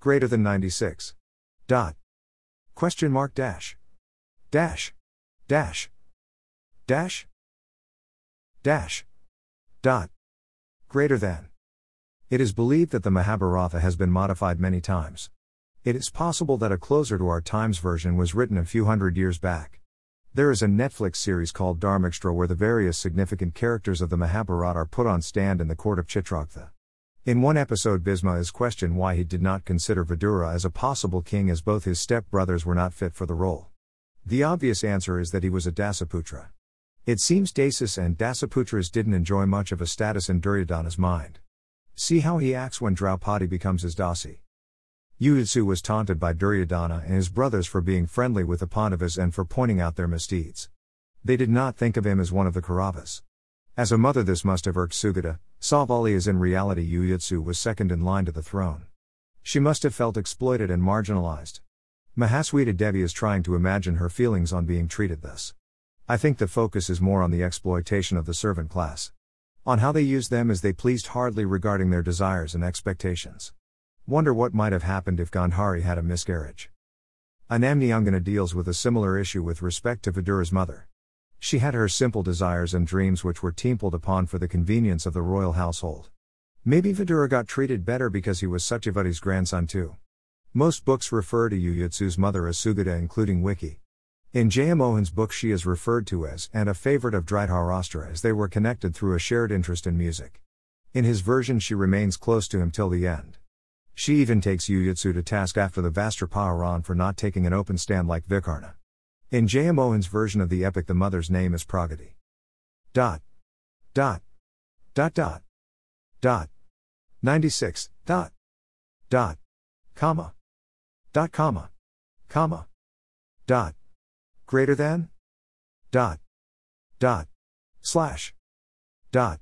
Greater than 96. Dot. Question mark dash. Dash. Dash. Dash. Dash. Dot. Greater than. It is believed that the Mahabharata has been modified many times. It is possible that a closer to our times version was written a few hundred years back. There is a Netflix series called Dharmakshetra where the various significant characters of the Mahabharata are put on stand in the court of Chitragupta. In one episode, Bhisma is questioned why he did not consider Vidura as a possible king as both his stepbrothers were not fit for the role. The obvious answer is that he was a Dasaputra. It seems Dasis and Dasaputras didn't enjoy much of a status in Duryodhana's mind. See how he acts when Draupadi becomes his Dasi. Yuyutsu was taunted by Duryodhana and his brothers for being friendly with the Pandavas and for pointing out their misdeeds. They did not think of him as one of the Kauravas. As a mother, this must have irked Sugata, Savali is in reality Yuyutsu was second in line to the throne. She must have felt exploited and marginalized. Mahasweta Devi is trying to imagine her feelings on being treated thus. I think the focus is more on the exploitation of the servant class. On how they used them as they pleased hardly regarding their desires and expectations. Wonder what might have happened if Gandhari had a miscarriage. Anamniyangana deals with a similar issue with respect to Vidura's mother. She had her simple desires and dreams which were templed upon for the convenience of the royal household. Maybe Vidura got treated better because he was Satyavati's grandson too. Most books refer to Yuyutsu's mother as Sugata including Wiki. In J.M. Jayamohan's book she is referred to as and a favorite of Dhritarashtra as they were connected through a shared interest in music. In his version she remains close to him till the end. She even takes Yuyutsu to task after the Vastrapaharan for not taking an open stand like Vikarna. In Jayamohan's version of the epic, the mother's name is Pragati. Dot. Dot. Dot dot. Dot. 96. Dot. Dot. Comma. Dot comma. Comma. Dot. Greater than? Dot. Dot. Slash. Dot.